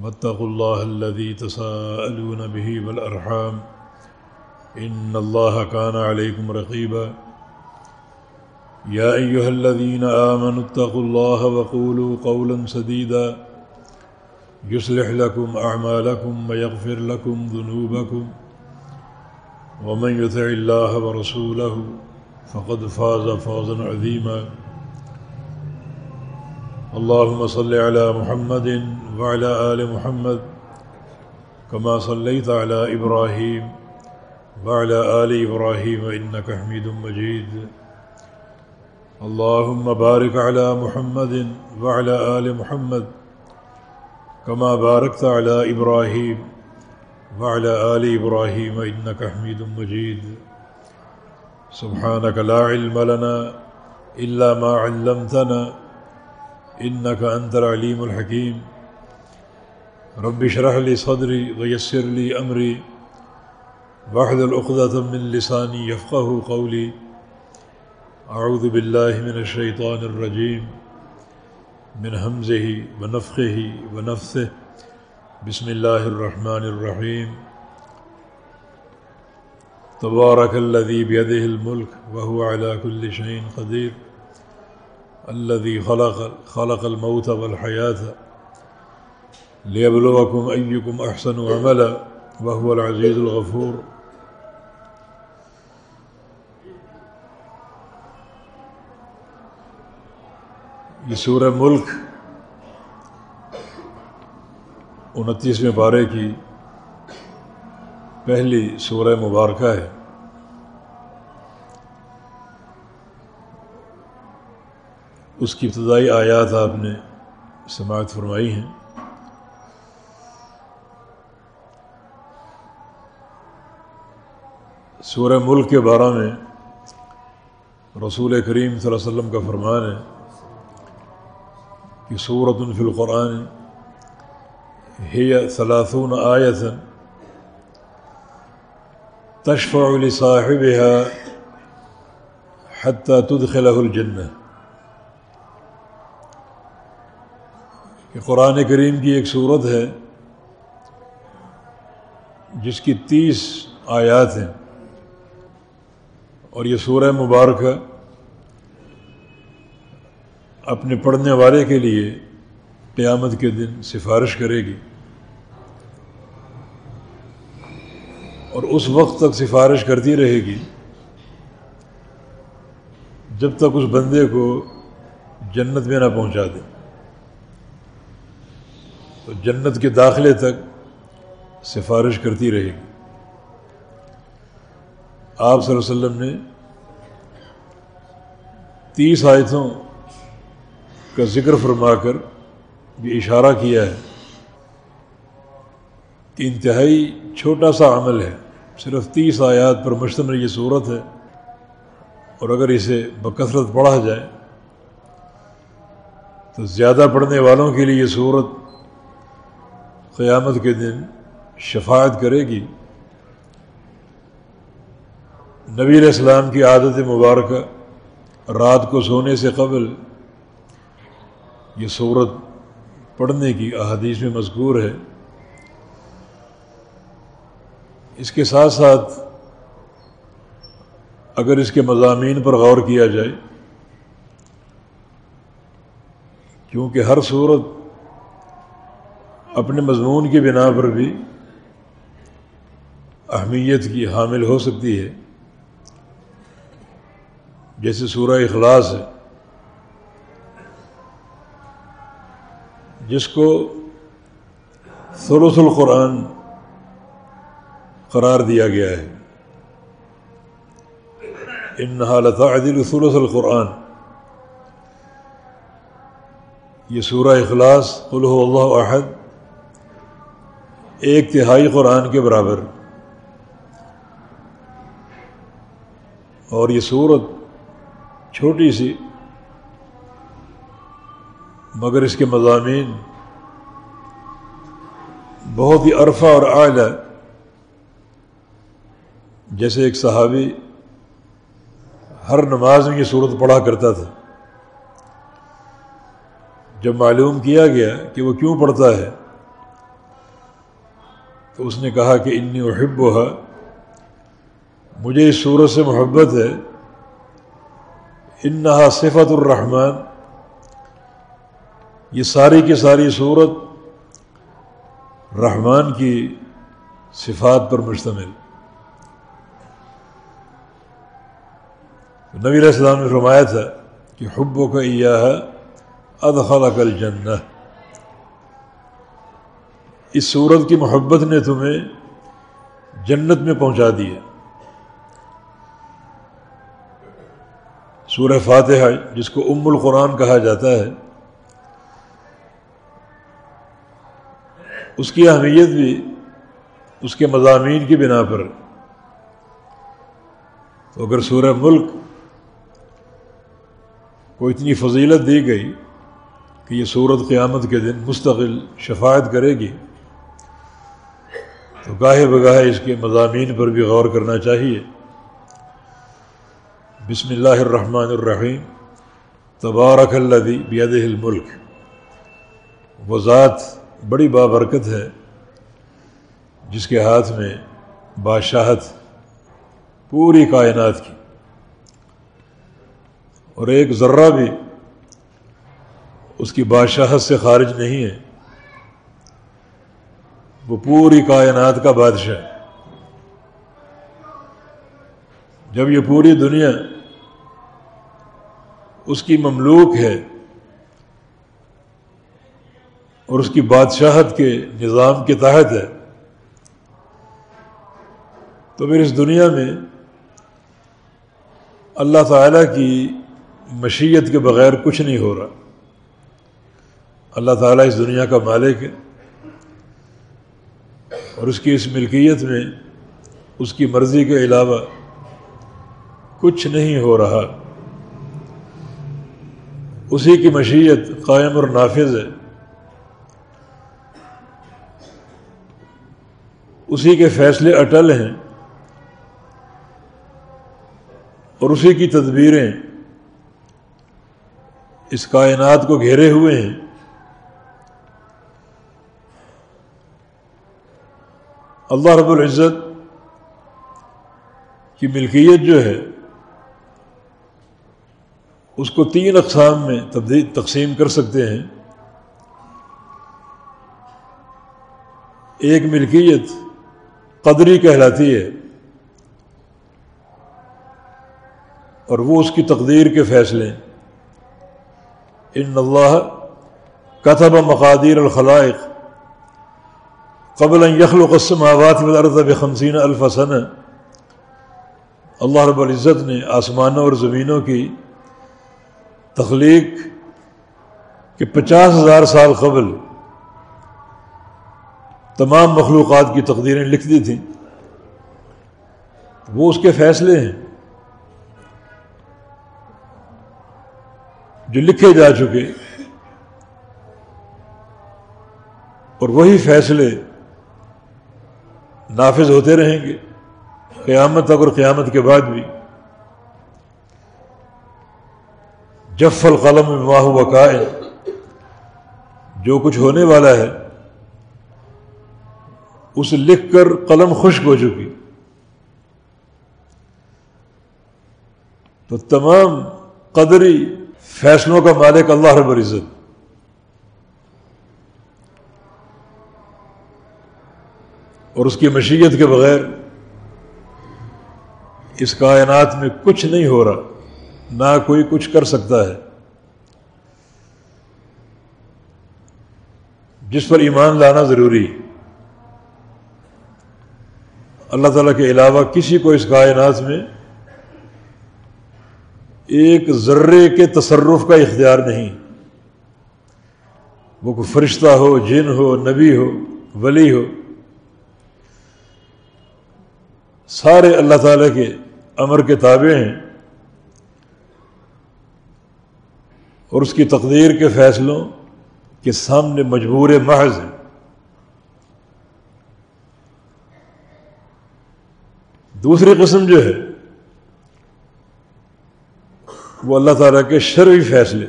واتقوا الله الذي تساءلون به والأرحام إن الله كان عليكم رقيبا يا أيها الذين آمنوا اتقوا الله وقولوا قولا سديدا يصلح لكم أعمالكم ويغفر لكم ذنوبكم ومن يطع الله ورسوله فقد فاز فوزا عظيما اللهم صل على محمد وعلى آل محمد كما صليت على إبراهيم وعلى آل إبراهيم إنك حميد مجيد. اللهم بارك على محمد وعلى آل محمد كما باركت على إبراهيم وعلى آل إبراهيم إنك حميد مجيد. سبحانك لا علم لنا إلا ما علمتنا إنك أنت العليم الحكيم. رب اشرح لي صدري ويسر لي أمري. واحلل عقدة من لساني يفقه قولي. أعوذ بالله من الشيطان الرجيم. من همزه ونفخه ونفثه. بسم الله الرحمن الرحيم. تبارك الذي بيده الملك وهو على كل شيء قدير. الذي خلق, خلق الموت والحياة ليبلوكم أيكم أحسن عملا وهو العزيز الغفور. یہ سورہ ملک انتیسویں بارے کی پہلی سورہ مبارکہ ہے۔ اس کی ابتدائی آیات آپ نے سماعت فرمائی ہیں۔ سورہ ملک کے بارے میں رسول کریم صلی اللہ علیہ وسلم کا فرمان ہے کہ صورت فی القرآن ہی ثلاثون آیتن تشفع لصاحبها حتى تدخله الجنہ۔ کہ قرآن کریم کی ایک صورت ہے جس کی تیس آیات ہیں اور یہ سورہ مبارکہ اپنے پڑھنے والے کے لیے قیامت کے دن سفارش کرے گی اور اس وقت تک سفارش کرتی رہے گی جب تک اس بندے کو جنت میں نہ پہنچا دے۔ تو جنت کے داخلے تک سفارش کرتی رہے گی۔ آپ صلی اللہ علیہ وسلم نے تیس آیتوں کا ذکر فرما کر یہ اشارہ کیا ہے۔ کہ انتہائی چھوٹا سا عمل ہے۔ صرف تیس آیات پر مشتمل یہ صورت ہے۔ اور اگر اسے بکثرت پڑھا جائے تو زیادہ پڑھنے والوں کے لیے یہ صورت قیامت کے دن شفاعت کرے گی۔ نبی علیہ السلام کی عادت مبارکہ رات کو سونے سے قبل یہ صورت پڑھنے کی احادیث میں مذکور ہے۔ اس کے ساتھ ساتھ اگر اس کے مضامین پر غور کیا جائے، کیونکہ ہر صورت اپنے مضمون کی بنا پر بھی اہمیت کی حامل ہو سکتی ہے۔ جیسے سورہ اخلاص ہے۔ جس کو ثلث القرآن قرار دیا گیا ہے۔ ان حالت عدل ثلث القرآن۔ یہ سورہ اخلاص قلح اللہ احد۔ ایک تہائی قرآن کے برابر۔ اور یہ صورت چھوٹی سی، مگر اس کے مضامین بہت ہی عرفہ اور اعلیٰ جیسے ایک صحابی ہر نماز میں یہ صورت پڑھا کرتا تھا۔ جب معلوم کیا گیا کہ وہ کیوں پڑھتا ہے تو اس نے کہا کہ انی وحب ہوا مجھے اس صورت سے محبت ہے۔ انہا صفت الرحمن، یہ ساری کی ساری صورت رحمان کی صفات پر مشتمل۔ نبی علیہ السلام نے فرمایا تھا کہ حب کا یہ ادخل کل جنہ اس صورت کی محبت نے تمہیں جنت میں پہنچا دیا سورہ فاتحہ، جس کو ام القرآن کہا جاتا ہے، اس کی اہمیت بھی اس کے مضامین کی بنا پر تو اگر سورہ ملک کو اتنی فضیلت دی گئی کہ یہ صورت قیامت کے دن مستقل شفاعت کرے گی تو گاہے بگاہے اس کے مضامین پر بھی غور کرنا چاہیے۔ بسم اللہ الرحمن الرحیم۔ تبارک الدی بید الملک۔ وہ ذات بڑی بابرکت ہے، جس کے ہاتھ میں بادشاہت پوری کائنات کی۔ اور ایک ذرہ بھی اس کی بادشاہت سے خارج نہیں ہے۔ وہ پوری کائنات کا بادشاہ جب یہ پوری دنیا اس کی مملوک ہے اور اس کی بادشاہت کے نظام کے تحت ہے، تو پھر اس دنیا میں اللہ تعالیٰ کی مشیت کے بغیر کچھ نہیں ہو رہا۔ اللہ تعالیٰ اس دنیا کا مالک ہے۔ اور اس کی اس ملکیت میں اس کی مرضی کے علاوہ کچھ نہیں ہو رہا۔ اسی کی مشیت قائم اور نافذ ہے۔ اسی کے فیصلے اٹل ہیں۔ اور اسی کی تدبیریں اس کائنات کو گھیرے ہوئے ہیں۔ اللہ رب العزت کی ملکیت جو ہے، اس کو تین اقسام میں تبدیل، تقسیم کر سکتے ہیں۔ ایک ملکیت قدری کہلاتی ہے اور وہ اس کی تقدیر کے فیصلے۔ ان اللہ کتب مقادیر الخلائق۔ قبل یخل قسم آباد میں خمسین الفسن اللہ رب العزت نے آسمانوں اور زمینوں کی تخلیق کے پچاس ہزار سال قبل تمام مخلوقات کی تقدیریں لکھ دی تھیں۔ وہ اس کے فیصلے ہیں جو لکھے جا چکے اور وہی فیصلے نافذ ہوتے رہیں گے، قیامت تک اور قیامت کے بعد بھی۔ جف القلم ماہ وقائے جو کچھ ہونے والا ہے اسے لکھ کر قلم خشک ہو چکی۔ تو تمام قدری فیصلوں کا مالک اللہ رب العزت۔ اور اس کی مشیت کے بغیر اس کائنات میں کچھ نہیں ہو رہا، نہ کوئی کچھ کر سکتا ہے۔ جس پر ایمان لانا ضروری، اللہ تعالیٰ کے علاوہ کسی کو اس کائنات میں ایک ذرے کے تصرف کا اختیار نہیں۔ وہ کوئی فرشتہ ہو، جن ہو، نبی ہو، ولی ہو سارے اللہ تعالیٰ کے امر کے تابع ہیں اور اس کی تقدیر کے فیصلوں کے سامنے مجبور محض ہیں۔ دوسری قسم جو ہے، وہ اللہ تعالیٰ کے شرعی فیصلے،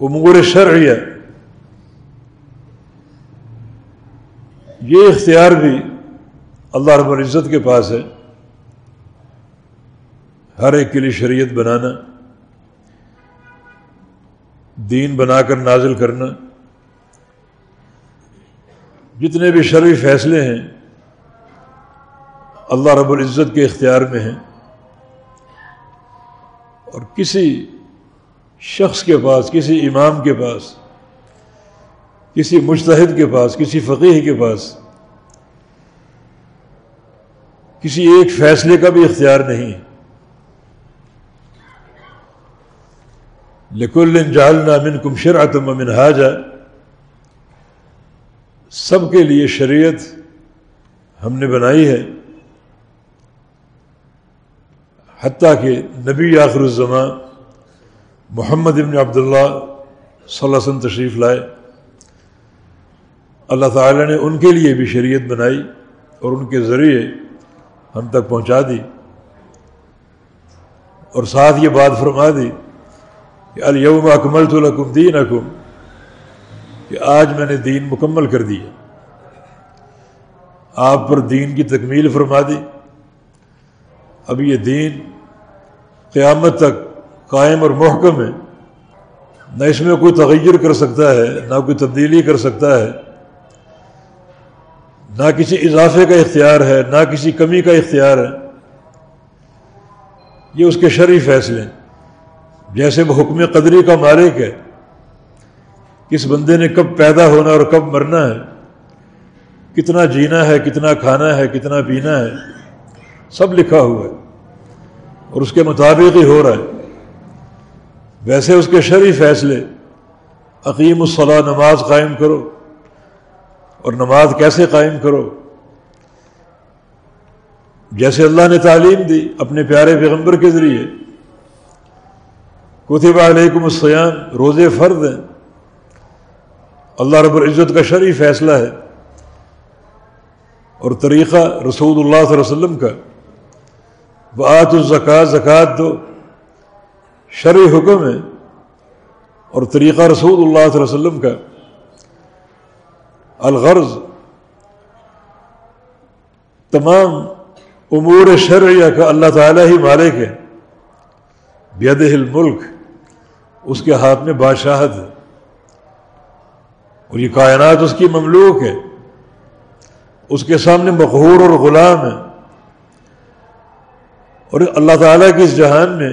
امور شرعیہ۔ یہ اختیار بھی اللہ رب العزت کے پاس ہے۔ ہر ایک کے لیے شریعت بنانا، دین بنا کر نازل کرنا۔ جتنے بھی شرعی فیصلے ہیں، اللہ رب العزت کے اختیار میں ہیں۔ اور کسی شخص کے پاس، کسی امام کے پاس، کسی مشتحد کے پاس، کسی فقیح کے پاس کسی ایک فیصلے کا بھی اختیار نہیں۔ لکل جالنا من کم شرعتم من حاجہ سب کے لیے شریعت ہم نے بنائی ہے۔ حتیٰ کہ نبی آخر الزماں محمد ابن عبداللہ صلی اللہ علیہ وسلم تشریف لائے۔ اللہ تعالی نے ان کے لیے بھی شریعت بنائی اور ان کے ذریعے ہم تک پہنچا دی۔ اور ساتھ یہ بات فرما دی کہ الیوم اکمل تو لکم دین اکم کہ آج میں نے دین مکمل کر دیا۔ آپ پر دین کی تکمیل فرما دی۔ اب یہ دین قیامت تک قائم اور محکم ہے۔ نہ اس میں کوئی تغیر کر سکتا ہے، نہ کوئی تبدیلی کر سکتا ہے۔ نہ کسی اضافے کا اختیار ہے، نہ کسی کمی کا اختیار ہے۔ یہ اس کے شرعی فیصلے جیسے وہ حکم قدری کا مالک ہے، کس بندے نے کب پیدا ہونا اور کب مرنا ہے، کتنا جینا ہے، کتنا کھانا ہے، کتنا پینا ہے، سب لکھا ہوا ہے اور اس کے مطابق ہی ہو رہا ہے۔ ویسے اس کے شرعی فیصلے عقیم الصلاح نماز قائم کرو۔ اور نماز کیسے قائم کرو؟ جیسے اللہ نے تعلیم دی اپنے پیارے پیغمبر کے ذریعے، کتب علیکم السیام روزے فرد ہیں۔ اللہ رب العزت کا شرعی فیصلہ ہے۔ اور طریقہ رسول اللہ صلی اللہ علیہ وسلم کا بآت الزکات زکوٰۃ دو۔ شرعی حکم ہے۔ اور طریقہ رسول اللہ صلی اللہ علیہ وسلم کا۔ الغرض تمام امور شرعیہ کا اللہ تعالیٰ ہی مالک ہے۔ بید الملک، اس کے ہاتھ میں بادشاہت ہے۔ اور یہ کائنات اس کی مملوک ہے۔ اس کے سامنے مقہور اور غلام ہے۔ اور اللہ تعالیٰ کی اس جہان میں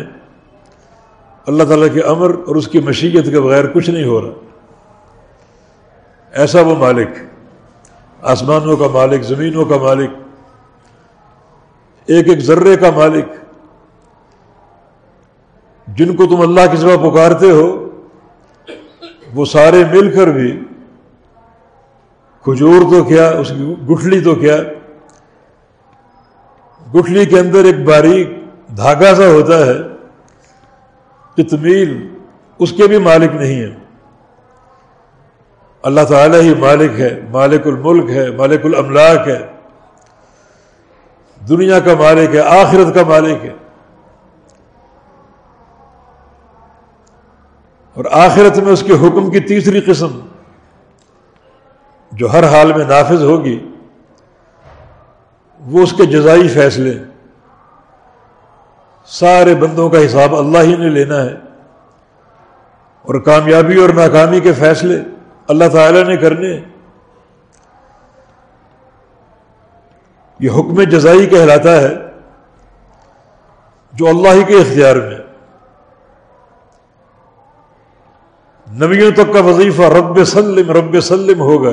اللہ تعالیٰ کے امر اور اس کی مشیت کے بغیر کچھ نہیں ہو رہا۔ ایسا وہ مالک، آسمانوں کا مالک، زمینوں کا مالک، ایک ایک ذرے کا مالک، جن کو تم اللہ کی سوا پکارتے ہو، وہ سارے مل کر بھی کھجور تو کیا، اس کی گٹھلی تو کیا، گٹھلی کے اندر ایک باریک دھاگا سا ہوتا ہے کتمیل اس کے بھی مالک نہیں ہے۔ اللہ تعالیٰ ہی مالک ہے، مالک الملک ہے، مالک الاملاک ہے۔ دنیا کا مالک ہے، آخرت کا مالک ہے۔ اور آخرت میں اس کے حکم کی تیسری قسم جو ہر حال میں نافذ ہوگی، وہ اس کے جزائی فیصلے۔ سارے بندوں کا حساب اللہ ہی نے لینا ہے۔ اور کامیابی اور ناکامی کے فیصلے۔ اللہ تعالیٰ نے کرنے یہ حکم جزائی کہلاتا ہے جو اللہ ہی کے اختیار میں نبیوں تک کا وظیفہ رب سلم رب سلم ہوگا۔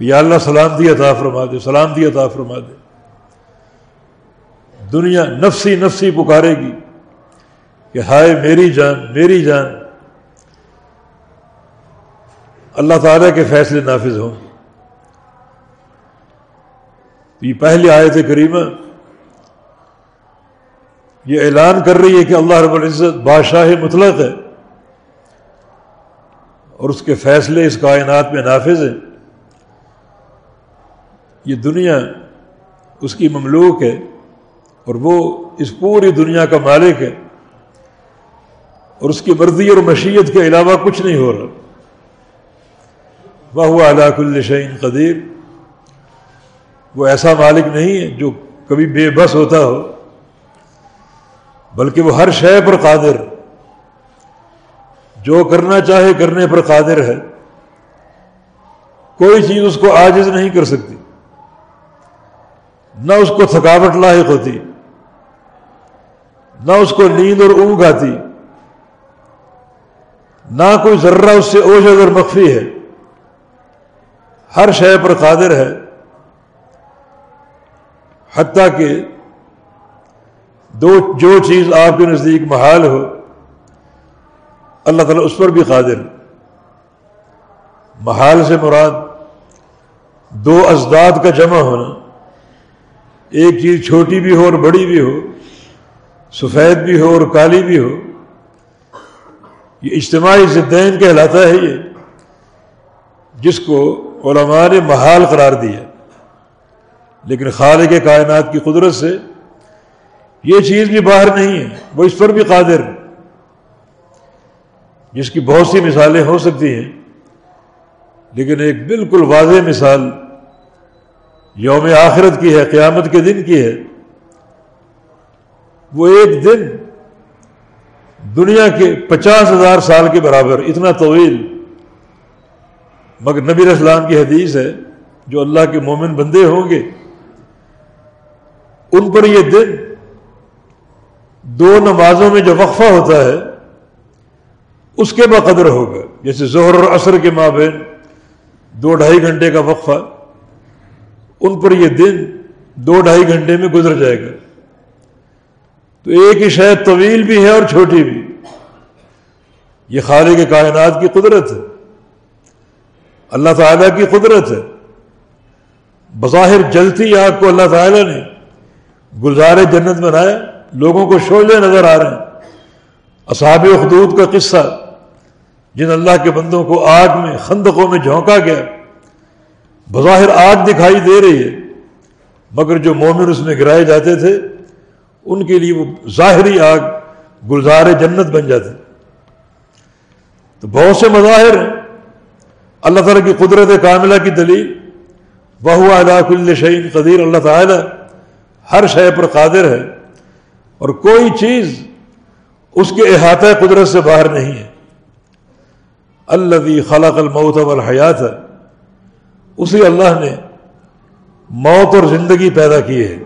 یا اللہ سلامتی عطا فرما دے سلامتی عطا فرما دے۔ دنیا نفسی نفسی پکارے گی کہ ہائے میری جان میری جان۔ اللہ تعالیٰ کے فیصلے نافذ ہوں۔ یہ پہلی آیت کریمہ یہ اعلان کر رہی ہے کہ اللہ رب العزت بادشاہ مطلق ہے اور اس کے فیصلے اس کائنات میں نافذ ہیں۔ یہ دنیا اس کی مملوک ہے اور وہ اس پوری دنیا کا مالک ہے اور اس کی مرضی اور مشیت کے علاوہ کچھ نہیں ہو رہا۔ وہ علاق الشعین قدیر۔ وہ ایسا مالک نہیں ہے جو کبھی بے بس ہوتا ہو، بلکہ وہ ہر شے پر قادر۔ جو کرنا چاہے کرنے پر قادر ہے۔ کوئی چیز اس کو عاجز نہیں کر سکتی۔ نہ اس کو تھکاوٹ لاحق ہوتی، نہ اس کو نیند اور اونگ آتی۔ نہ کوئی ذرہ اس سے اوجد اور مخفی ہے۔ ہر شے پر قادر ہے۔ حتیٰ کہ دو جو چیز آپ کے نزدیک محال ہو، اللہ تعالیٰ اس پر بھی قادر محال سے مراد دو ازداد کا جمع ہونا، ایک چیز چھوٹی بھی ہو اور بڑی بھی ہو، سفید بھی ہو اور کالی بھی ہو، یہ اجتماعی زدین کہلاتا ہے یہ، جس کو علماء نے محال قرار دیا لیکن خالق کائنات کی قدرت سے یہ چیز بھی باہر نہیں ہے، وہ اس پر بھی قادر جس کی بہت سی مثالیں ہو سکتی ہیں، لیکن ایک بالکل واضح مثال یوم آخرت کی ہے، قیامت کے دن کی ہے۔ وہ ایک دن دنیا کے پچاس ہزار سال کے برابر، اتنا طویل مگر نبی اسلام کی حدیث ہے، جو اللہ کے مومن بندے ہوں گے، ان پر یہ دن دو نمازوں میں جو وقفہ ہوتا ہے، اس کے بقدر ہوگا۔ جیسے زہر اور عصر کے مابین دو ڈھائی گھنٹے کا وقفہ، ان پر یہ دن دو ڈھائی گھنٹے میں گزر جائے گا۔ تو ایک ہی شاید طویل بھی ہے اور چھوٹی بھی۔ یہ خالق کائنات کی قدرت ہے۔ اللہ تعالیٰ کی قدرت ہے۔ بظاہر جلتی آگ کو اللہ تعالیٰ نے گلزار جنت بنایا، لوگوں کو شعلے نظر آ رہے ہیں۔ اصحاب حدود کا قصہ، جن اللہ کے بندوں کو آگ میں، خندقوں میں جھونکا گیا۔ بظاہر آگ دکھائی دے رہی ہے، مگر جو مومن اس میں گرائے جاتے تھے، ان کے لیے وہ ظاہری آگ گلزار جنت بن جاتے تو بہت سے مظاہر ہیں اللہ تعالیٰ کی قدرت کاملہ کی دلیل۔ وہ علاق الشعین قدیر، اللہ تعالیٰ ہر شے پر قادر ہے اور کوئی چیز اس کے احاطہ قدرت سے باہر نہیں ہے۔ اللہ خلق الموت والحیات ہے اسی اللہ نے موت اور زندگی پیدا کی ہے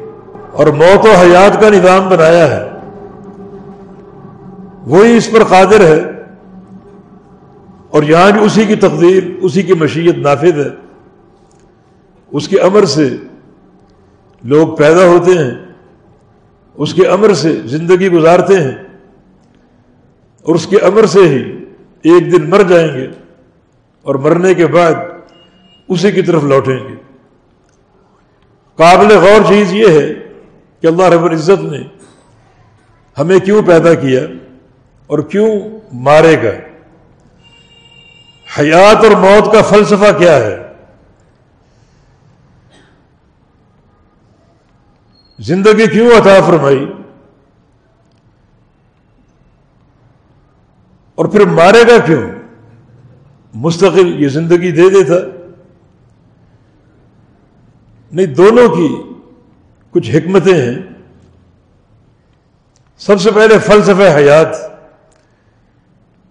اور موت و حیات کا نظام بنایا ہے۔ وہی اس پر قادر ہے اور یہاں بھی اسی کی تقدیر، اسی کی مشیت نافذ ہے۔ اس کے امر سے لوگ پیدا ہوتے ہیں، اس کے امر سے زندگی گزارتے ہیں اور اس کے امر سے ہی ایک دن مر جائیں گے اور مرنے کے بعد اسی کی طرف لوٹیں گے۔ قابل غور چیز یہ ہے کہ اللہ رب العزت نے ہمیں کیوں پیدا کیا اور کیوں مارے گا؟ حیات اور موت کا فلسفہ کیا ہے؟ زندگی کیوں عطا فرمائی؟ اور پھر مارے گا کیوں؟ مستقل یہ زندگی دے دیتا۔ نہیں، دونوں کی کچھ حکمتیں ہیں۔ سب سے پہلے فلسفہ حیات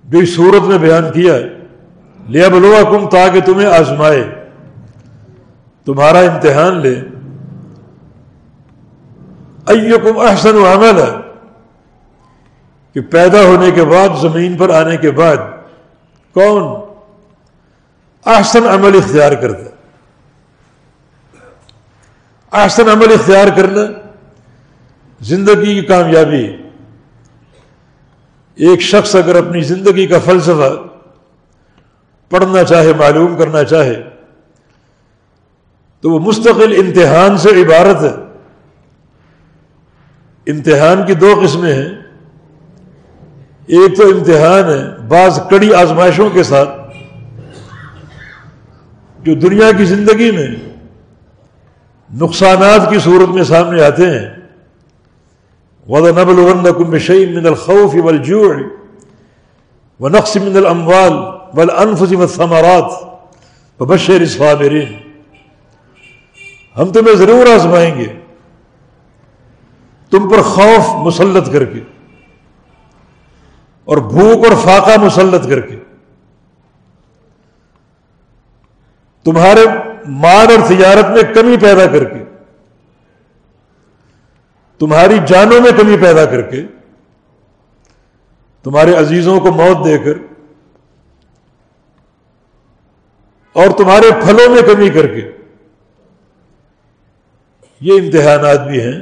بھی صورت میں بیان کیا لیا بلوا کم تاکہ تمہیں آزمائے۔ تمہارا امتحان لے ایکم احسن و عمل۔ ہے کہ پیدا ہونے کے بعد، زمین پر آنے کے بعد کون احسن عمل اختیار کرتا احسن عمل اختیار کرنا زندگی کی کامیابی ایک شخص اگر اپنی زندگی کا فلسفہ پڑھنا چاہے، معلوم کرنا چاہے، تو وہ مستقل امتحان سے عبارت ہے۔ امتحان کی دو قسمیں ہیں۔ ایک تو امتحان ہے بعض کڑی آزمائشوں کے ساتھ، جو دنیا کی زندگی میں نقصانات کی صورت میں سامنے آتے ہیں۔ وَدَ نَبْلُغَنَّكُمْ بِشَيْءٍ مِّنَ الْخَوْفِ وَالْجُوعِ وَنَقْصٍ مِّنَ الْأَمْوَالِ وَالْأَنفُسِ وَالثَّمَرَاتِ وَبَشِّرِ الصَّابِرِينَ۔ ہم تمہیں ضرور آزمائیں گے۔ تم پر خوف مسلط کر کے۔ اور بھوک اور فاقہ مسلط کر کے۔ تمہارے مال اور تجارت میں کمی پیدا کر کے۔ تمہاری جانوں میں کمی پیدا کر کے۔ تمہارے عزیزوں کو موت دے کر۔ اور تمہارے پھلوں میں کمی کر کے۔ یہ امتحانات بھی ہیں،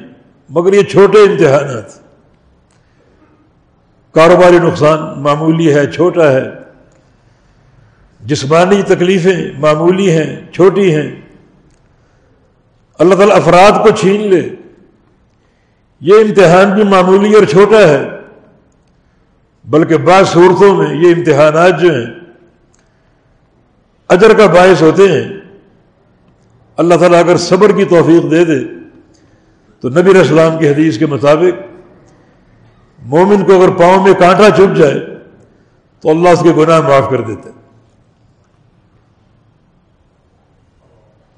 مگر یہ چھوٹے امتحانات۔ کاروباری نقصان معمولی ہے، چھوٹا ہے۔ جسمانی تکلیفیں معمولی ہیں، چھوٹی ہیں۔ اللہ تعالیٰ افراد کو چھین لے۔ یہ امتحان بھی معمولی اور چھوٹا ہے، بلکہ بعض صورتوں میں یہ امتحانات جو ہیں اجر کا باعث ہوتے ہیں۔ اللہ تعالیٰ اگر صبر کی توفیق دے دے، تو نبی اسلام کی حدیث کے مطابق مومن کو اگر پاؤں میں کانٹا چپ جائے، تو اللہ اس کے گناہ معاف کر دیتے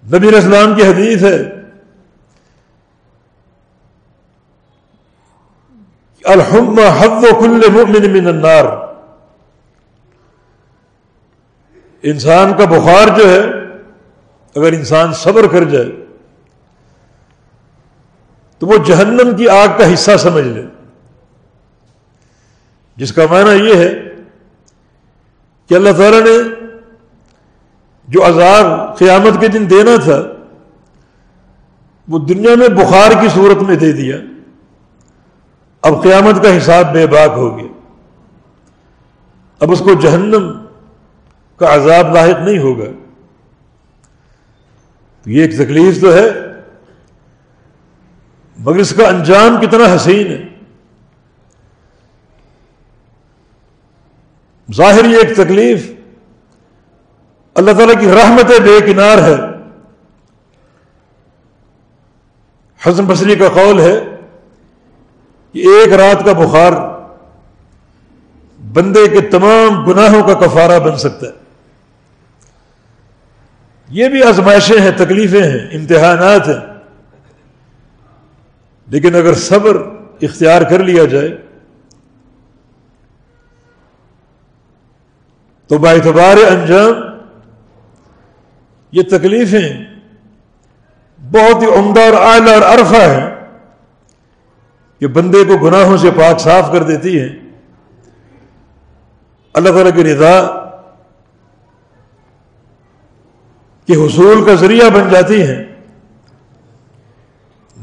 نبی اسلام کی حدیث ہے الحم حد و کل مؤمن من النار۔ انسان کا بخار جو ہے، اگر انسان صبر کر جائے، تو وہ جہنم کی آگ کا حصہ سمجھ لے۔ جس کا معنی یہ ہے کہ اللہ تعالیٰ نے جو عذاب قیامت کے دن دینا تھا، وہ دنیا میں بخار کی صورت میں دے دیا۔ اب قیامت کا حساب بے باک ہو گیا۔ اب اس کو جہنم کا عذاب لاحق نہیں ہوگا۔ یہ ایک تکلیف تو ہے، مگر اس کا انجام کتنا حسین ہے۔ ظاہر یہ ایک تکلیف، اللہ تعالیٰ کی رحمت بے کنار ہے۔ حسن بصری کا قول ہے کہ ایک رات کا بخار بندے کے تمام گناہوں کا کفارہ بن سکتا ہے۔ یہ بھی آزمائشیں ہیں، تکلیفیں ہیں، امتحانات ہیں۔ لیکن اگر صبر اختیار کر لیا جائے، تو باعتبار انجام یہ تکلیفیں بہت ہی عمدہ اور اعلیٰ اور عرفہ ہیں۔ کہ بندے کو گناہوں سے پاک صاف کر دیتی ہیں۔ اللہ تعالیٰ کی رضا کے حصول کا ذریعہ بن جاتی ہیں۔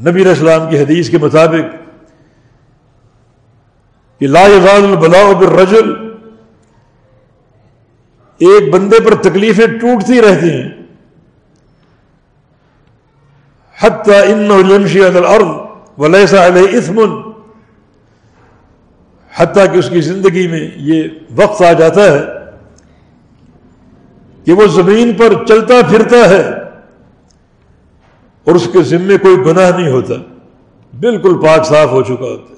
نبی اسلام کی حدیث کے مطابق کہ لا یزال البلاء بالرجل، ایک بندے پر تکلیفیں ٹوٹتی رہتی ہیں۔ حتى انه يمشي على الارض وليس عليه اثم، حتیٰ کہ اس کی زندگی میں یہ وقت آ جاتا ہے۔ کہ وہ زمین پر چلتا پھرتا ہے اور اس کے ذمے کوئی گناہ نہیں ہوتا بالکل پاک صاف ہو چکا ہوتا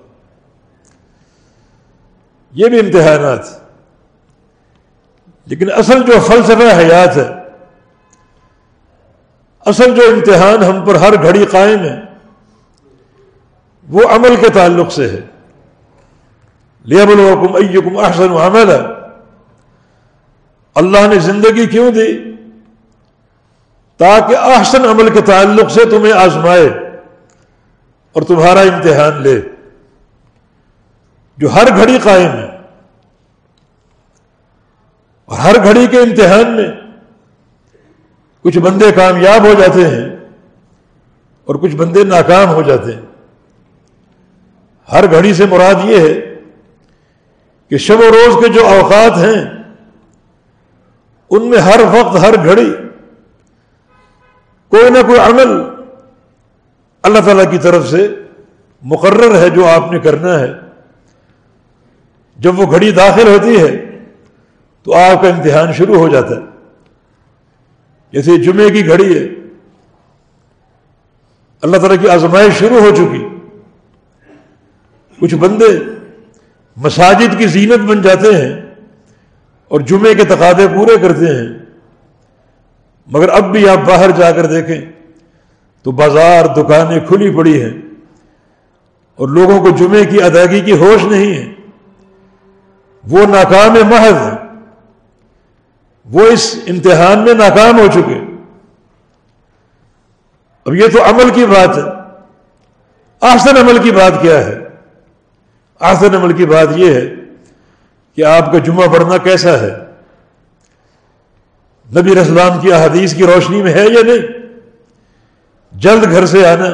یہ بھی امتحانات۔ لیکن اصل جو فلسفہ حیات ہے، اصل جو امتحان ہم پر ہر گھڑی قائم ہے، وہ عمل کے تعلق سے ہے۔ لیا بلوکم ایکم احسن عمل ہے اللہ نے زندگی کیوں دی؟ تاکہ احسن عمل کے تعلق سے تمہیں آزمائے اور تمہارا امتحان لے۔ جو ہر گھڑی قائم ہے اور ہر گھڑی کے امتحان میں کچھ بندے کامیاب ہو جاتے ہیں اور کچھ بندے ناکام ہو جاتے ہیں۔ ہر گھڑی سے مراد یہ ہے کہ شب و روز کے جو اوقات ہیں ان میں ہر وقت ہر گھڑی، کوئی نہ کوئی عمل اللہ تعالی کی طرف سے مقرر ہے جو آپ نے کرنا ہے۔ جب وہ گھڑی داخل ہوتی ہے تو آپ کا امتحان شروع ہو جاتا ہے۔ جیسے جمعے کی گھڑی ہے، اللہ تعالیٰ کی آزمائش شروع ہو چکی۔ کچھ بندے مساجد کی زینت بن جاتے ہیں۔ اور جمعے کے تقاضے پورے کرتے ہیں۔ مگر اب بھی آپ باہر جا کر دیکھیں تو بازار دکانیں کھلی پڑی ہیں اور لوگوں کو جمعے کی ادائیگی کی ہوش نہیں ہے۔ وہ ناکام محض ہے وہ اس امتحان میں ناکام ہو چکے۔ اب یہ تو عمل کی بات ہے۔ آسن عمل کی بات کیا ہے؟ آسن عمل کی بات یہ ہے کہ آپ کا جمعہ پڑھنا کیسا ہے؟ نبی اسلام کی احادیث کی روشنی میں ہے یا نہیں؟ جلد گھر سے آنا،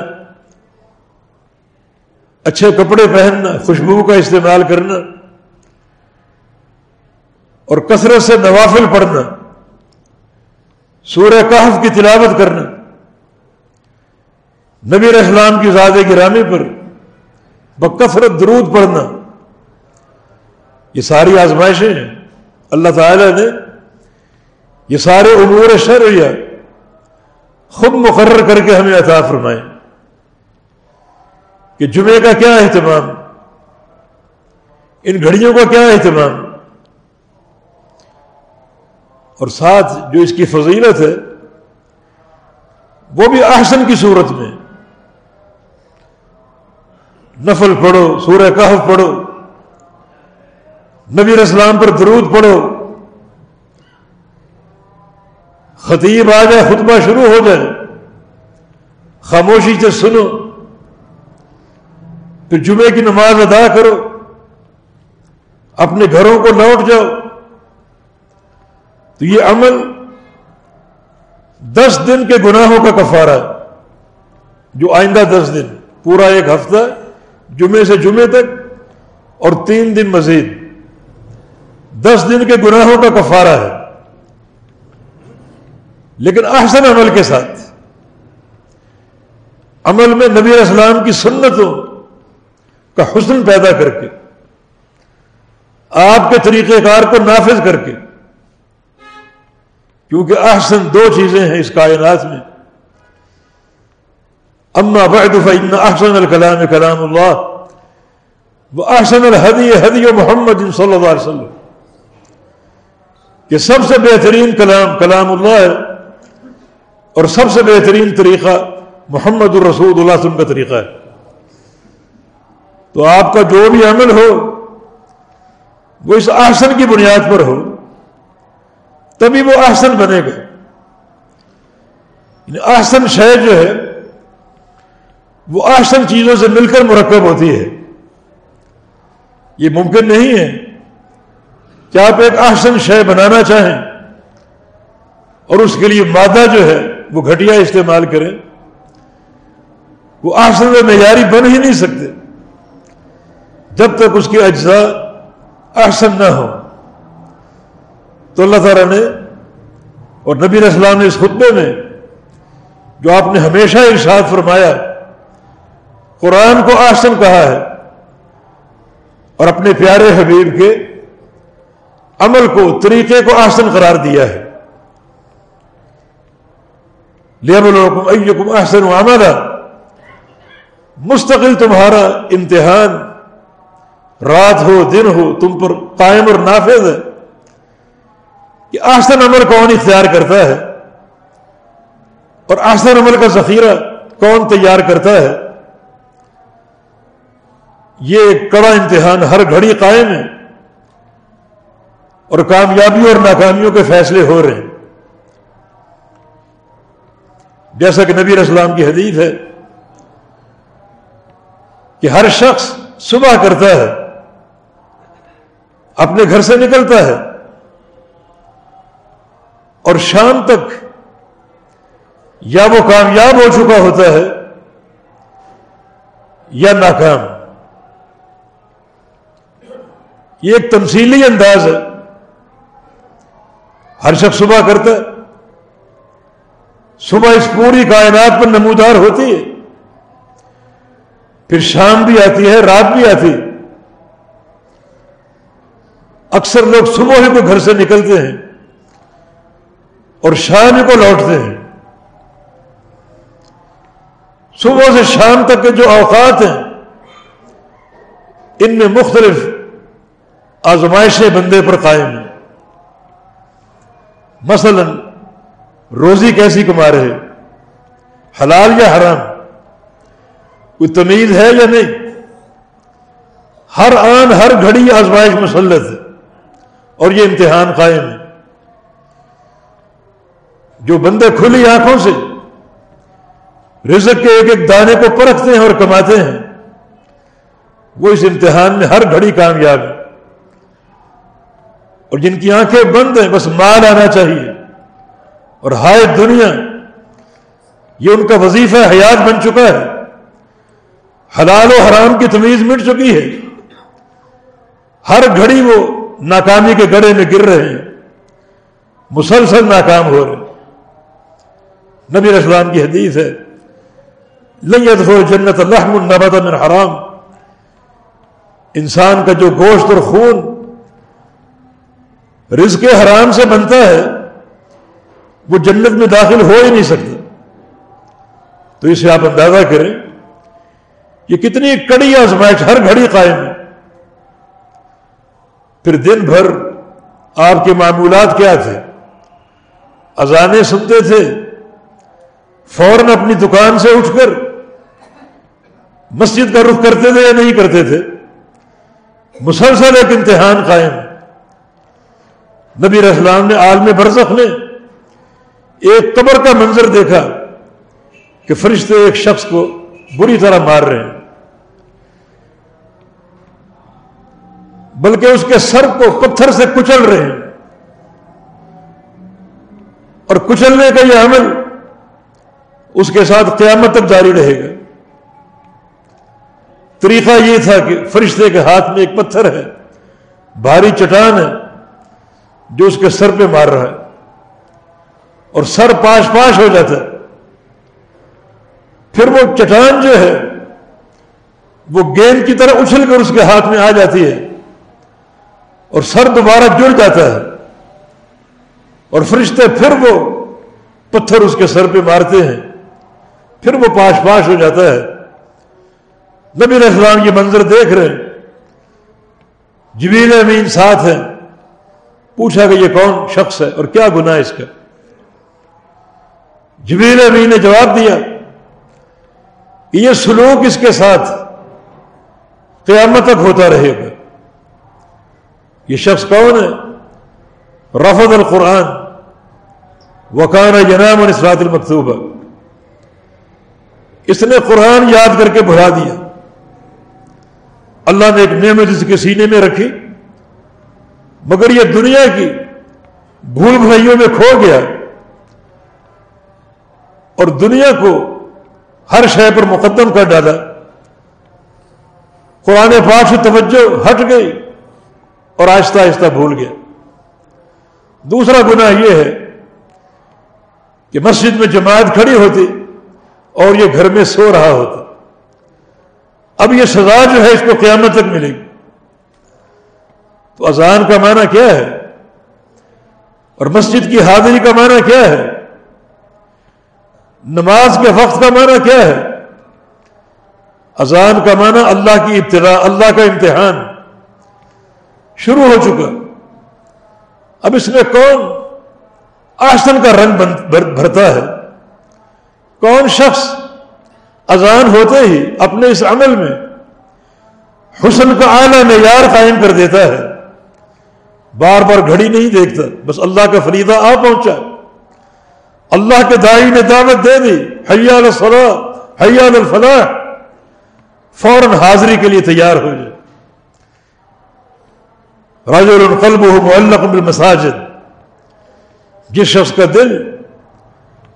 اچھے کپڑے پہننا، خوشبو کا استعمال کرنا، اور کثرت سے نوافل پڑھنا، سورہ کہف کی تلاوت کرنا۔ نبی اسلام کی زاد گرامی پر بکثرت درود پڑھنا۔ یہ ساری آزمائشیں ہیں۔ اللہ تعالی نے یہ سارے امور شرعیہ خود مقرر کر کے ہمیں عطا فرمائے۔ کہ جمعے کا کیا اہتمام، ان گھڑیوں کا کیا اہتمام۔ اور ساتھ جو اس کی فضیلت ہے، وہ بھی احسن کی صورت میں۔ نفل پڑھو، سورہ کہف پڑھو۔ نبی اسلام پر درود پڑھو۔ خطیب آ جائے، خطبہ شروع ہو جائے۔ خاموشی سے سنو۔ پھر جمعے کی نماز ادا کرو۔ اپنے گھروں کو لوٹ جاؤ۔ تو یہ عمل دس دن کے گناہوں کا کفارہ ہے۔ جو آئندہ دس دن، پورا ایک ہفتہ، جمعے سے جمعے تک اور تین دن مزید۔ دس دن کے گناہوں کا کفارہ ہے۔ لیکن احسن عمل کے ساتھ۔ عمل میں نبی اسلام کی سنتوں کا حسن پیدا کر کے، آپ کے طریقہ کار کو نافذ کر کے۔ کیونکہ احسن دو چیزیں ہیں اس کائنات میں۔ اما بعد فإن احسن الکلام کلام اللہ۔ وہ احسن الحدی حدی محمد صلی اللہ علیہ وسلم۔ کہ سب سے بہترین کلام کلام اللہ ہے اور سب سے بہترین طریقہ محمد الرسول اللہ وسلم کا طریقہ ہے۔ تو آپ کا جو بھی عمل ہو، وہ اس آسن کی بنیاد پر ہو، تبھی وہ آسن بنے گا۔ یعنی آسن شے جو ہے، وہ آسن چیزوں سے مل کر مرکب ہوتی ہے۔ یہ ممکن نہیں ہے۔ کہ آپ ایک آسن شے بنانا چاہیں اور اس کے لیے مادہ جو ہے وہ گھٹیا استعمال کریں؟ وہ آسن میں معیاری بن ہی نہیں سکتے۔ جب تک اس کے اجزاء آسن نہ ہو تو اللہ تعالیٰ نے اور نبی اسلام نے اس خطبے میں جو آپ نے ہمیشہ ارشاد فرمایا، قرآن کو آسن کہا ہے اور اپنے پیارے حبیب کے عمل کو، طریقے کو آسن قرار دیا ہے۔ لیکم احسن عملہ مستقل تمہارا امتحان۔ رات ہو، دن ہو، تم پر قائم اور نافذ ہے۔ کہ آسن عمل کون اختیار کرتا ہے؟ اور آسن عمل کا ذخیرہ کون تیار کرتا ہے؟ یہ ایک کڑا امتحان، ہر گھڑی قائم ہے۔ اور کامیابی اور ناکامیوں کے فیصلے ہو رہے ہیں۔ جیسا کہ نبی اسلام کی حدیث ہے کہ ہر شخص صبح کرتا ہے، اپنے گھر سے نکلتا ہے اور شام تک یا وہ کامیاب ہو چکا ہوتا ہے یا ناکام۔ یہ ایک تمثیلی انداز ہے۔ ہر شخص صبح کرتا ہے۔ صبح اس پوری کائنات پر نمودار ہوتی ہے۔ پھر شام بھی آتی ہے، رات بھی آتی ہے۔ اکثر لوگ صبح ہی کو گھر سے نکلتے ہیں اور شام ہی کو لوٹتے ہیں۔ صبح سے شام تک کے جو اوقات ہیں، ان میں مختلف آزمائشیں بندے پر قائم ہیں۔ مثلا، روزی کیسی کما رہے؟ حلال یا حرام؟ کوئی تمیز ہے یا نہیں؟ ہر آن، ہر گھڑی آزمائش مسلط ہے اور یہ امتحان قائم ہے۔ جو بندے کھلی آنکھوں سے رزق کے ایک ایک دانے کو پرکھتے ہیں اور کماتے ہیں، وہ اس امتحان میں ہر گھڑی کامیاب ہے۔ اور جن کی آنکھیں بند ہیں، بس مال آنا چاہیے۔ اور ہائے دنیا، یہ ان کا وظیفہ حیات بن چکا ہے۔ حلال و حرام کی تمیز مٹ چکی ہے۔ ہر گھڑی وہ ناکامی کے گڑے میں گر رہے ہیں۔ مسلسل ناکام ہو رہے نبی اسلام کی حدیث ہے لیت ہو جنت اللہ من حرام. انسان کا جو گوشت اور خون رزق حرام سے بنتا ہے، وہ جنت میں داخل ہو ہی نہیں سکتا۔ تو اسے آپ اندازہ کریں یہ کتنی کڑی آزمائش ہر گھڑی قائم ہے۔ پھر دن بھر آپ کے معمولات کیا تھے؟ اذانے سنتے تھے، فوراً اپنی دکان سے اٹھ کر مسجد کا رخ کرتے تھے یا نہیں کرتے تھے؟ مسلسل ایک امتحان قائم۔ نبی اسلام نے عالم برزخ نے ایک قبر کا منظر دیکھا کہ فرشتے ایک شخص کو بری طرح مار رہے ہیں۔ بلکہ اس کے سر کو پتھر سے کچل رہے ہیں۔ اور کچلنے کا یہ عمل اس کے ساتھ قیامت تک جاری رہے گا۔ طریقہ یہ تھا کہ فرشتے کے ہاتھ میں ایک پتھر ہے، بھاری چٹان ہے۔ جو اس کے سر پہ مار رہا ہے اور سر پاش پاش ہو جاتا ہے۔ پھر وہ چٹان جو ہے، وہ گیند کی طرح اچھل کر اس کے ہاتھ میں آ جاتی ہے اور سر دوبارہ جڑ جاتا ہے۔ اور فرشتے پھر وہ پتھر اس کے سر پہ مارتے ہیں۔ پھر وہ پاش پاش ہو جاتا ہے۔ نبی علیہ السلام یہ منظر دیکھ رہے ہیں۔ جبیل امین ساتھ ہیں۔ پوچھا کہ یہ کون شخص ہے اور کیا گناہ اس کا؟ جبیل امین نے جواب دیا کہ یہ سلوک اس کے ساتھ قیامت تک ہوتا رہے گا۔ یہ شخص کون ہے؟ رفض القرآن۔ وکانا جنام اسرات المکتوبہ۔ اس نے قرآن یاد کر کے بھلا دیا۔ اللہ نے ایک نعمت اس کے سینے میں رکھی۔ مگر یہ دنیا کی، بھول بھلائیوں میں کھو گیا۔ اور دنیا کو ہر شے پر مقدم کر ڈالا۔ قرآن پاک سے توجہ ہٹ گئی اور آہستہ آہستہ بھول گیا۔ دوسرا گناہ یہ ہے کہ مسجد میں جماعت کھڑی ہوتی اور یہ گھر میں سو رہا ہوتا۔ اب یہ سزا جو ہے اس کو قیامت تک ملے گی۔ تو اذان کا معنی کیا ہے؟ اور مسجد کی حاضری کا معنی کیا ہے؟ نماز کے وقت کا معنی کیا ہے؟ اذان کا معنی اللہ کی ابتدا، اللہ کا امتحان۔ شروع ہو چکا۔ اب اس میں کون آسن کا رنگ بھرتا ہے؟ کون شخص اذان ہوتے ہی اپنے اس عمل میں حسن کا اعلیٰ معیار قائم کر دیتا ہے؟ بار بار گھڑی نہیں دیکھتا، بس اللہ کا فریدہ آ پہنچا۔ اللہ کے دائی نے دعوت دے دی حیال الفلاح حیال الفلاح، فوراً حاضری کے لیے تیار ہو جائے۔ راج القلب ہو معلق بالمساجد۔ جس شخص کا دل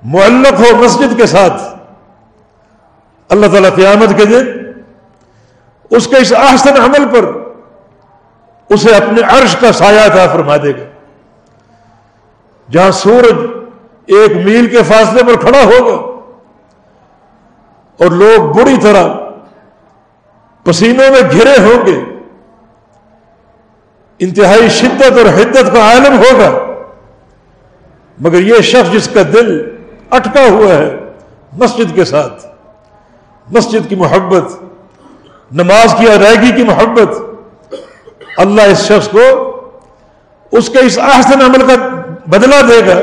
معلق ہو مسجد کے ساتھ، اللہ تعالیٰ قیامت کے دن اس کے اس آسن عمل پر اسے اپنے عرش کا سایہ تھا فرما دے گا۔ جہاں سورج ایک میل کے فاصلے پر کھڑا ہوگا اور لوگ بری طرح پسینوں میں گھرے ہوں گے، انتہائی شدت اور حدت کا عالم ہوگا۔ مگر یہ شخص جس کا دل اٹکا ہوا ہے مسجد کے ساتھ، مسجد کی محبت، نماز کی ادائیگی کی محبت اللہ اس شخص کو اس کے اس آسن عمل کا بدلہ دے گا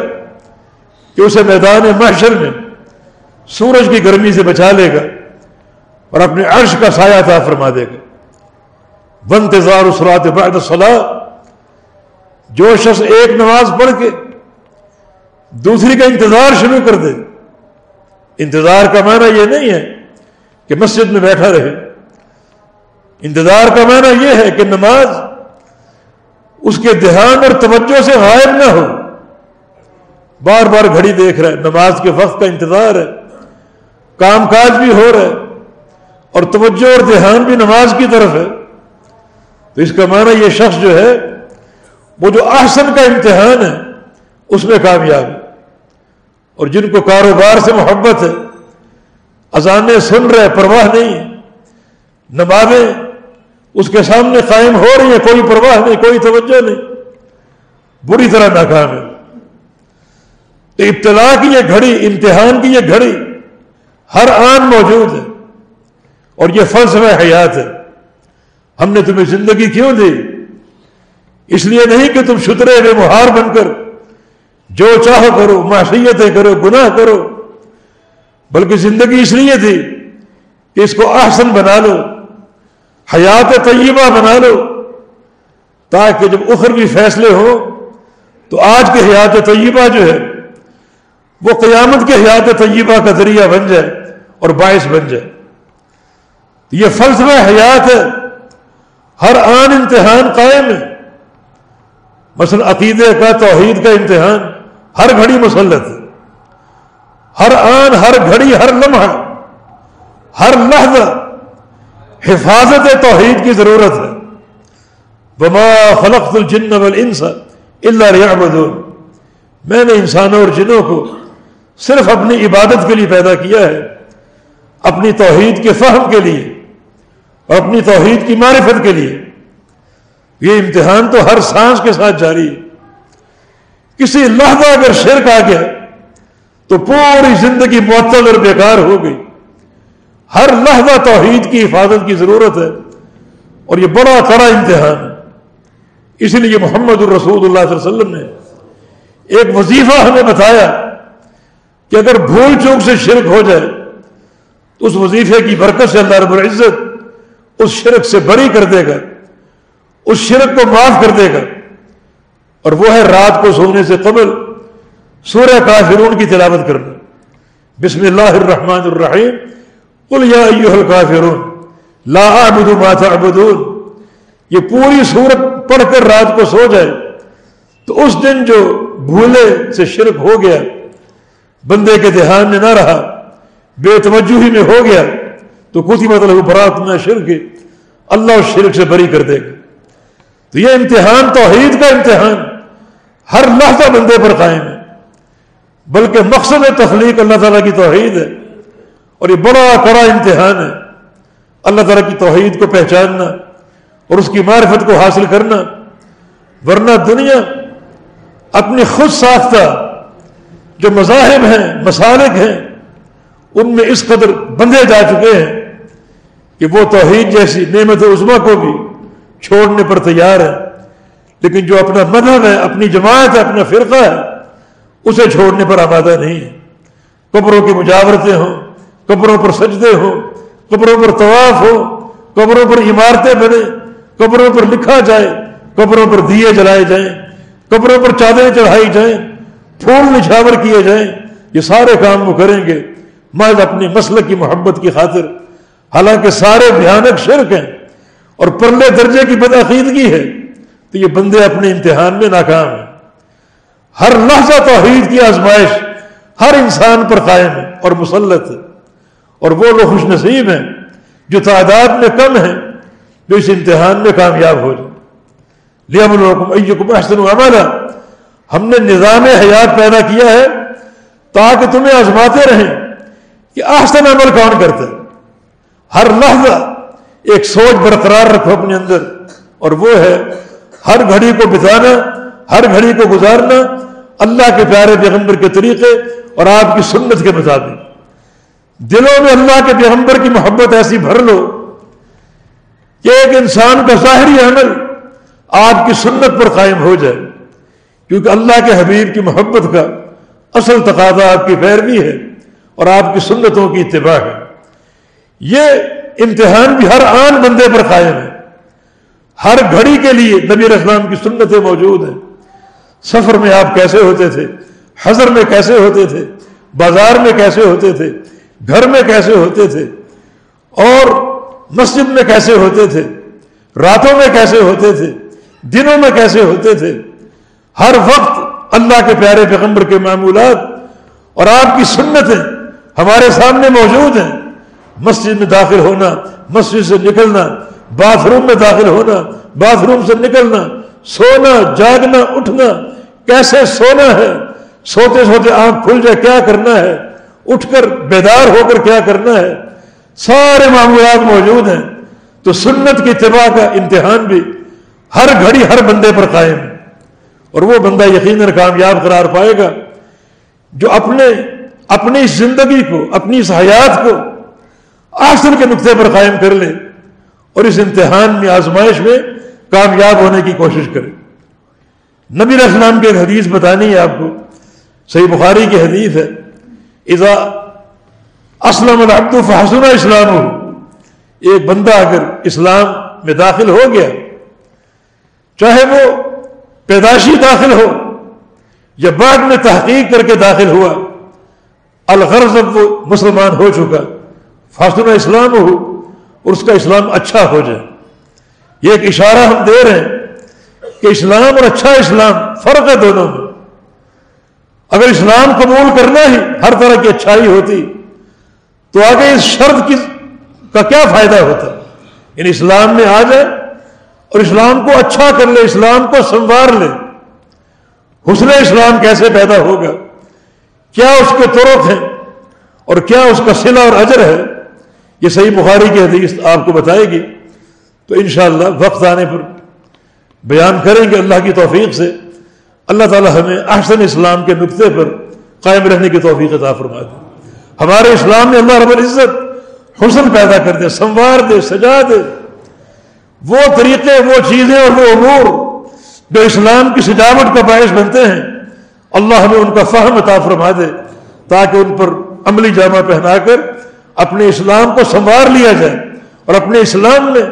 کہ اسے میدان محشر میں سورج کی گرمی سے بچا لے گا اور اپنے عرش کا سایہ تھا فرما دے گا۔ بنتظار اسرات بعد صلاح جو شخص ایک نماز پڑھ کے دوسری کا انتظار شروع کر دے۔ انتظار کا معنی یہ نہیں ہے کہ مسجد میں بیٹھا رہے۔ انتظار کا معنی یہ ہے کہ نماز اس کے دھیان اور توجہ سے غائب نہ ہو۔ بار بار گھڑی دیکھ رہا ہے، نماز کے وقت کا انتظار ہے، کام کاج بھی ہو رہا ہے اور توجہ اور دھیان بھی نماز کی طرف ہے۔ تو اس کا معنی یہ شخص جو ہے، وہ جو احسن کا امتحان ہے، اس میں کامیاب ہے۔ اور جن کو کاروبار سے محبت ہے، اذانیں سن رہے، پرواہ نہیں نمازیں اس کے سامنے قائم ہو رہی ہیں، کوئی پرواہ نہیں، کوئی توجہ نہیں۔ بری طرح ناکام ہے تو ابتلا کی یہ گھڑی، امتحان کی یہ گھڑی ہر آن موجود ہے۔ اور یہ فلسفہ حیات ہے۔ ہم نے تمہیں زندگی کیوں دی؟ اس لیے نہیں کہ تم شترے بے مہار بن کر جو چاہو کرو، معصیتیں کرو، گناہ کرو، بلکہ زندگی اس لیے تھی کہ اس کو احسن بنا لو۔ حیات طیبہ بنا لو تاکہ جب اخروی فیصلے ہوں تو آج کے حیات طیبہ جو ہے وہ قیامت کے حیات طیبہ کا ذریعہ بن جائے اور باعث بن جائے۔ یہ فلسفہ حیات ہے۔ ہر آن امتحان قائم ہے۔ مثلا عقیدے کا، توحید کا امتحان ہر گھڑی مسلط ہے۔ ہر آن، ہر گھڑی، ہر لمحہ، ہر لحظہ حفاظت توحید کی ضرورت ہے۔ بما خلقت الجن والانس الا ليعبدون۔ میں نے انسانوں اور جنوں کو صرف اپنی عبادت کے لیے پیدا کیا ہے، اپنی توحید کے فہم کے لیے اور اپنی توحید کی معرفت کے لیے۔ یہ امتحان تو ہر سانس کے ساتھ جاری ہے۔ کسی لحظہ اگر شرک آ گیا تو پوری زندگی معطل اور بیکار ہو گئی۔ ہر لحظہ توحید کی حفاظت کی ضرورت ہے اور یہ بڑا کڑا امتحان ہے۔ اس لیے محمد الرسول اللہ صلی اللہ علیہ وسلم نے ایک وظیفہ ہمیں بتایا کہ اگر بھول چوک سے شرک ہو جائے، تو اس وظیفے کی برکت سے اللہ رب العزت اس شرک سے بری کر دے گا، اس شرک کو معاف کر دے گا۔ اور وہ ہے رات کو سونے سے قبل سورہ کافرون کی تلاوت کرنا۔ بسم اللہ الرحمن الرحیم۔ قل یا ایوہ الکافرون لا اعبد ما تعبدون. یہ پوری سورت پڑھ کر رات کو سو جائے۔ تو اس دن جو بھولے سے شرک ہو گیا، بندے کے دھیان میں نہ رہا، بے توجہی میں ہو گیا، تو کچھ ہی مطلب برات میں شرک اللہ اس شرک سے بری کر دے گا۔ تو یہ امتحان، توحید کا امتحان ہر لحظہ بندے پر قائم ہے۔ بلکہ مقصد تخلیق اللہ تعالیٰ کی توحید ہے۔ اور یہ بڑا کڑا امتحان ہے۔ اللہ تعالیٰ کی توحید کو پہچاننا اور اس کی معرفت کو حاصل کرنا۔ ورنہ دنیا اپنی خود ساختہ جو مذاہب ہیں، مسالک ہیں، ان میں اس قدر بندھے جا چکے ہیں کہ وہ توحید جیسی نعمت عظما کو بھی چھوڑنے پر تیار ہے لیکن جو اپنا مذہب ہے، اپنی جماعت ہے، اپنا فرقہ ہے، اسے چھوڑنے پر آبادہ نہیں ہے۔ قبروں کی مجاورتیں ہوں۔ قبروں پر سجدے ہوں قبروں پر طواف ہو، قبروں پر عمارتیں بنے، قبروں پر لکھا جائے، قبروں پر دیے جلائے جائیں، قبروں پر چادریں چڑھائی جائیں، پھول نچھاور کیے جائیں، یہ سارے کام وہ کریں گے۔ میں اپنی مسلک کی محبت کی خاطر۔ حالانکہ سارے بھیانک شرک ہیں اور پرلے درجے کی بدعقیدگی ہے، تو یہ بندے اپنے امتحان میں ناکام ہیں۔ ہر لحظہ توحید کی آزمائش ہر انسان پر قائم ہے اور مسلط ہے۔ اور وہ لوگ خوش نصیب ہیں جو تعداد میں کم ہیں، جو اس امتحان میں کامیاب ہو جائے لیا ایکم احسن عملہ ہم نے نظام حیات پیدا کیا ہے تاکہ تمہیں آزماتے رہیں کہ احسن عمل کون کرتے ہر لحظہ ایک سوچ برقرار رکھو اپنے اندر۔ اور وہ ہے، ہر گھڑی کو بتانا، ہر گھڑی کو گزارنا، اللہ کے پیارے پیغمبر کے طریقے اور آپ کی سنت کے مطابق۔ دلوں میں اللہ کے پیغمبر کی محبت ایسی بھر لو کہ ایک انسان کا ظاہری عمل آپ کی سنت پر قائم ہو جائے، کیونکہ اللہ کے حبیب کی محبت کا اصل تقاضا آپ کی پیروی ہے اور آپ کی سنتوں کی اتباع ہے۔ یہ امتحان بھی ہر آن بندے پر قائم ہے۔ ہر گھڑی کے لیے نبی اسلام کی سنتیں موجود ہیں۔ سفر میں آپ کیسے ہوتے تھے؟ حضر میں کیسے ہوتے تھے؟ بازار میں کیسے ہوتے تھے؟ گھر میں کیسے ہوتے تھے؟ اور مسجد میں کیسے ہوتے تھے؟ راتوں میں کیسے ہوتے تھے؟ دنوں میں کیسے ہوتے تھے؟ ہر وقت اللہ کے پیارے پیغمبر کے معمولات اور آپ کی سنتیں ہمارے سامنے موجود ہیں۔ مسجد میں داخل ہونا، مسجد سے نکلنا، باتھ روم میں داخل ہونا، باتھ روم سے نکلنا، سونا، جاگنا، اٹھنا، کیسے سونا ہے؟ سوتے سوتے آنکھ کھل جائے، کیا کرنا ہے؟ اٹھ کر بیدار ہو کر کیا کرنا ہے؟ سارے معمولات موجود ہیں۔ تو سنت کی اتباع کا امتحان بھی ہر گھڑی ہر بندے پر قائم ہے۔ اور وہ بندہ یقیناً کامیاب قرار پائے گا جو اپنے، اپنی زندگی کو، اپنی اس حیات کو آسر کے نقطے پر قائم کر لے اور اس امتحان میں، آزمائش میں کامیاب ہونے کی کوشش کرے۔ نبی السلام کی ایک حدیث بتانی ہے آپ کو۔ صحیح بخاری کی حدیث ہے۔ اذا اسلم العبد فحسن اسلام ہو ایک بندہ اگر اسلام میں داخل ہو گیا، چاہے وہ پیدائشی داخل ہو یا بعد میں تحقیق کر کے داخل ہوا، الغرض اب وہ مسلمان ہو چکا۔ فاصلہ اسلام ہو اور اس کا اسلام اچھا ہو جائے۔ یہ ایک اشارہ ہم دے رہے ہیں کہ اسلام اور اچھا اسلام فرق ہے دونوں میں۔ اگر اسلام قبول کرنا ہی ہر طرح کی اچھائی ہوتی، تو آگے اس شرط کی کا کیا فائدہ ہوتا؟ ان اسلام میں آ جائے اور اسلام کو اچھا کر لے، اسلام کو سنوار لے۔ حسن اسلام کیسے پیدا ہوگا؟ کیا اس کے طرق ہیں؟ اور کیا اس کا صلہ اور اجر ہے؟ یہ صحیح بخاری کی حدیث آپ کو بتائے گی۔ تو انشاءاللہ وقت آنے پر بیان کریں گے۔ اللہ کی توفیق سے اللہ تعالی ہمیں احسن اسلام کے نقطے پر قائم رہنے کی توفیق عطا فرما دے ہمارے اسلام میں اللہ رب العزت حسن پیدا کر دے سنوار دے، سجا دے۔ وہ طریقے، وہ چیزیں اور وہ امور جو اسلام کی سجاوٹ کا باعث بنتے ہیں، اللہ ہمیں ان کا فہم عطا فرما دے تاکہ ان پر عملی جامہ پہنا کر اپنے اسلام کو سنوار لیا جائے اور اپنے اسلام میں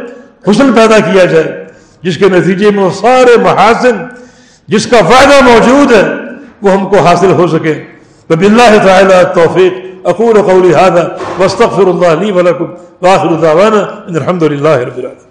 حسن پیدا کیا جائے، جس کے نتیجے میں وہ سارے محاسن جس کا فائدہ موجود ہے، وہ ہم کو حاصل ہو سکے۔ بب اللہ تعالیٰ توفیق اقول قولی هذا، واستغفر الله لي ولكم واخر دعوانا ان الحمد لله رب العالمين